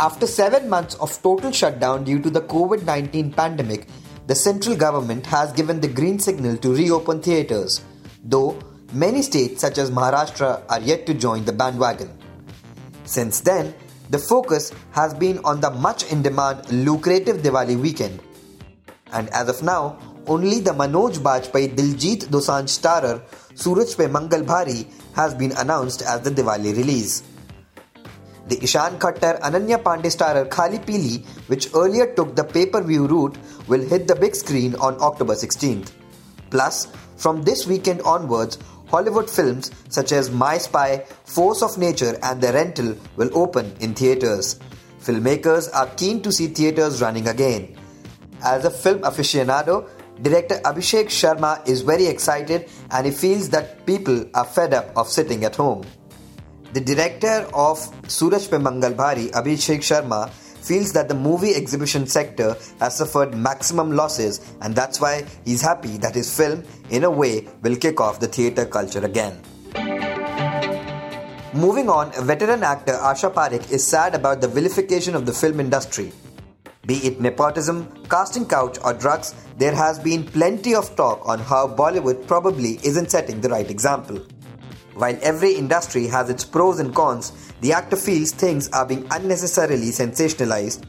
After seven months of total shutdown due to the COVID 19 pandemic, the central government has given the green signal to reopen theatres, though many states such as Maharashtra are yet to join the bandwagon. Since then, the focus has been on the much in demand lucrative Diwali weekend. And as of now, only the Manoj Bajpayee Diljit Dosanjh starrer Suraj Pe Mangal Bhari has been announced as the Diwali release. The Ishaan Khatter Ananya Panday starrer Khali Pili, which earlier took the pay per view route, will hit the big screen on October 16th. Plus, from this weekend onwards, Hollywood films such as My Spy, Force of Nature, and The Rental will open in theatres. Filmmakers are keen to see theatres running again. As a film aficionado, director Abhishek Sharma is very excited and he feels that people are fed up of sitting at home. The director of Suraj Pe Mangal Bhari, Abhishek Sharma, feels that the movie exhibition sector has suffered maximum losses and that's why he's happy that his film, in a way, will kick off the theatre culture again. Moving on, veteran actor Asha Parekh is sad about the vilification of the film industry. Be it nepotism, casting couch, or drugs, there has been plenty of talk on how Bollywood probably isn't setting the right example. While every industry has its pros and cons, the actor feels things are being unnecessarily sensationalized.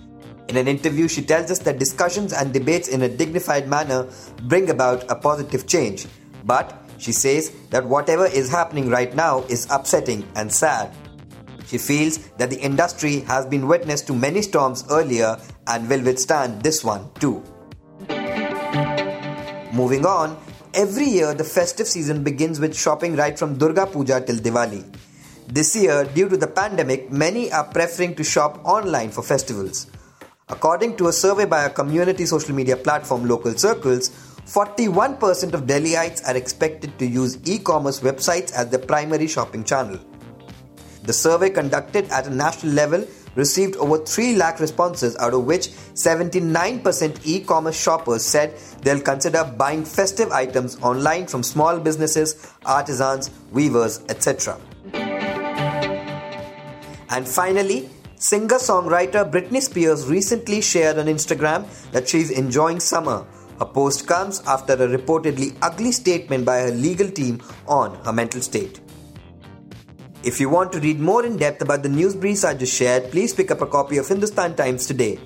In an interview, she tells us that discussions and debates in a dignified manner bring about a positive change. But she says that whatever is happening right now is upsetting and sad. She feels that the industry has been witness to many storms earlier and will withstand this one too. Moving on, Every year, the festive season begins with shopping right from Durga Puja till Diwali. This year, due to the pandemic, many are preferring to shop online for festivals. According to a survey by a community social media platform, Local Circles, 41% of Delhiites are expected to use e commerce websites as their primary shopping channel. The survey conducted at a national level received over 3 lakh responses, out of which 79% e commerce shoppers said they'll consider buying festive items online from small businesses, artisans, weavers, etc. And finally, singer songwriter Britney Spears recently shared on Instagram that she's enjoying summer. Her post comes after a reportedly ugly statement by her legal team on her mental state. If you want to read more in depth about the news briefs I just shared, please pick up a copy of Hindustan Times today.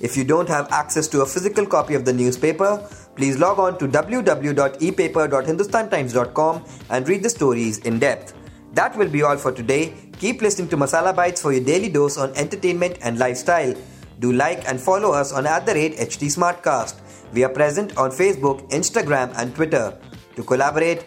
If you don't have access to a physical copy of the newspaper, please log on to www.epaper.hindustantimes.com and read the stories in depth. That will be all for today. Keep listening to Masala Bites for your daily dose on entertainment and lifestyle. Do like and follow us on at the rate HT Smartcast. We are present on Facebook, Instagram, and Twitter. To collaborate,